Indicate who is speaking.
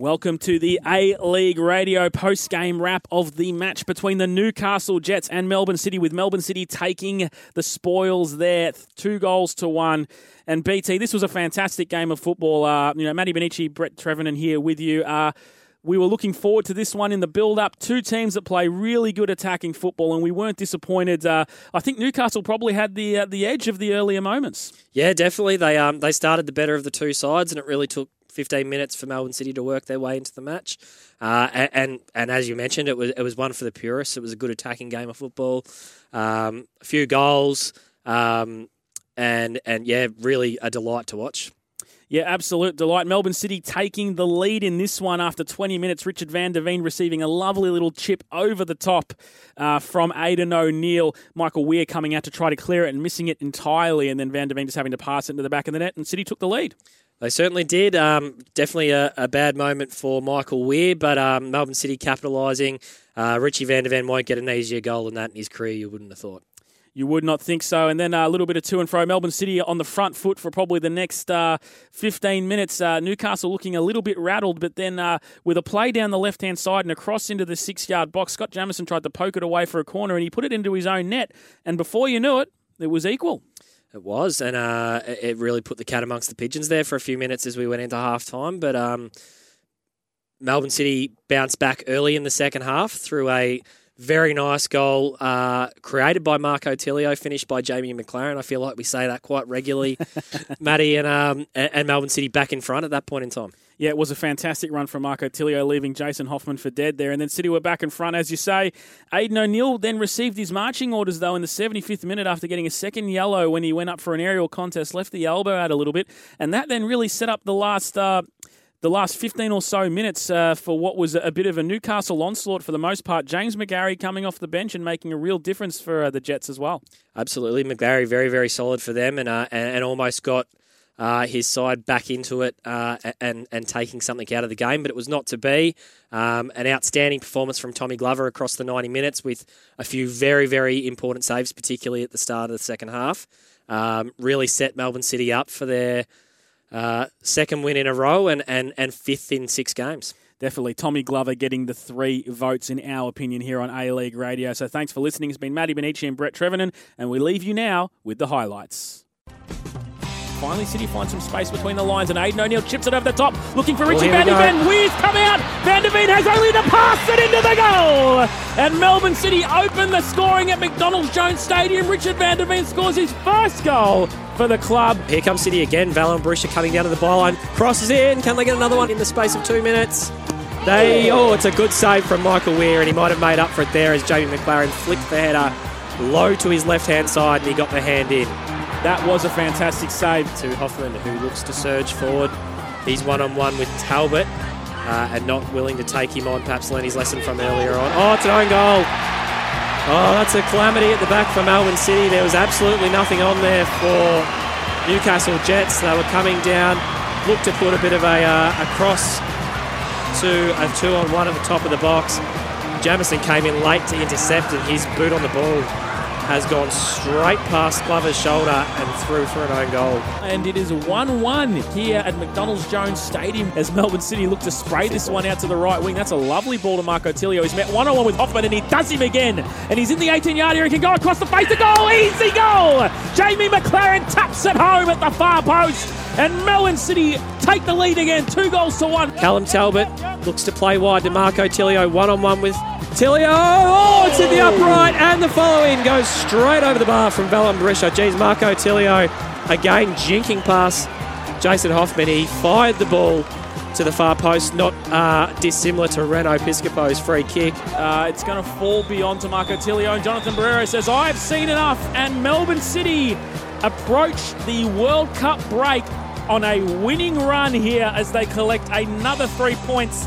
Speaker 1: Welcome to the A League Radio post game wrap of the match between the Newcastle Jets and Melbourne City, with Melbourne City taking the spoils there, two goals to one. And BT, this was a fantastic game of football. Uh, you know, Matty Benici, Brett Trevinan here with you. Uh, we were looking forward to this one in the build up. Two teams that play really good attacking football, and we weren't disappointed. Uh, I think Newcastle probably had the uh, the edge of the earlier moments.
Speaker 2: Yeah, definitely. They um they started the better of the two sides, and it really took 15 minutes for Melbourne City to work their way into the match. Uh, and, and, and as you mentioned, it was it was one for the purists. It was a good attacking game of football. Um, a few goals, um, and and yeah, really a delight to watch.
Speaker 1: Yeah, absolute delight. Melbourne City taking the lead in this one after 20 minutes. Richard Van der Venne receiving a lovely little chip over the top uh, from Aiden O'Neill. Michael Weir coming out to try to clear it and missing it entirely, and then Van der Venne just having to pass it into the back of the net, and City took the lead.
Speaker 2: They certainly did. Um, definitely a, a, bad moment for Michael Weir, but um, Melbourne City capitalising. Uh, Richie Van der Venne won't get an easier goal than that in his career, you wouldn't have thought.
Speaker 1: You would not think so. And then a little bit of to and fro. Melbourne City on the front foot for probably the next uh, 15 minutes. Uh, Newcastle looking a little bit rattled, but then uh, with a play down the left hand side and a cross into the six yard box, Scott Jamieson tried to poke it away for a corner and he put it into his own net. And before you knew it, it was equal.
Speaker 2: It was, and uh, it really put the cat amongst the pigeons there for a few minutes as we went into half time. But um, Melbourne City bounced back early in the second half through a very nice goal uh, created by Marco Tilio, finished by Jamie Maclaren. I feel like we say that quite regularly, Matty, and, um, and Melbourne City back in front at that point in time.
Speaker 1: Yeah, it was a fantastic run from Marco Tilio, leaving Jason Hoffman for dead there. And then City were back in front, as you say. Aiden O'Neill then received his marching orders, though, in the 75th minute after getting a second yellow when he went up for an aerial contest, left the elbow out a little bit. And that then really set up the last. Uh, the last 15 or so minutes uh, for what was a bit of a Newcastle onslaught for the most part. James McGarry coming off the bench and making a real difference for uh, the Jets as well.
Speaker 2: Absolutely. McGarry very, very solid for them and, uh, and, and almost got uh, his side back into it uh, and and taking something out of the game, but it was not to be. Um, an outstanding performance from Tommy Glover across the 90 minutes with a few very very important saves, particularly at the start of the second half. Um, really set Melbourne City up for their uh, second win in a row and, and, and fifth in six games.
Speaker 1: Definitely. Tommy Glover getting the three votes in our opinion here on A League Radio. So thanks for listening. It's been Matty Benici and Brett Trevinan, and we leave you now with the highlights. Finally, City finds some space between the lines, and Aiden O'Neill chips it over the top, looking for Richie Van der Venne. Weir's come out. Van der has only to pass it into the goal. And Melbourne City open the scoring at McDonald's Jones Stadium. Richard Van der scores his first goal for the club.
Speaker 2: Here comes City again. Valon Berisha coming down to the byline. Crosses in. Can they get another one in the space of two minutes? They oh, it's a good save from Michael Weir, and he might have made up for it there as Jamie Maclaren flicked the header low to his left hand side, and he got the hand in.
Speaker 1: That was a fantastic save.
Speaker 2: To Hoffman, who looks to surge forward. He's one on one with Talbot uh, and not willing to take him on. Perhaps learn his lesson from earlier on. Oh, it's an own goal. Oh, that's a calamity at the back for Melbourne City. There was absolutely nothing on there for Newcastle Jets. They were coming down, looked to put a bit of a, uh, a cross to a two on one at the top of the box. Jamieson came in late to intercept, and his boot on the ball has gone straight past Glover's shoulder and through for an own goal.
Speaker 1: And it is 1 1 here at McDonald's Jones Stadium as Melbourne City look to spray this one out to the right wing. That's a lovely ball to Marco Tilio. He's met one on one with Hoffman and he does him again. And he's in the 18 yard area. He can go across the face. The goal. Easy goal. Jamie Maclaren taps it home at the far post. And Melbourne City take the lead again. Two goals to one.
Speaker 2: Callum Talbot looks to play wide to Marco Tilio. One on one with Tilio, oh, it's in the upright, and the follow in goes straight over the bar from Valon Berisha. Geez, Marco Tilio again jinking past Jason Hoffman. He fired the ball to the far post, not uh, dissimilar to Reno Piscopo's free kick.
Speaker 1: Uh, it's going to fall beyond to Marco Tilio. And Jonathan Barreiro says, I've seen enough. And Melbourne City approach the World Cup break on a winning run here as they collect another three points,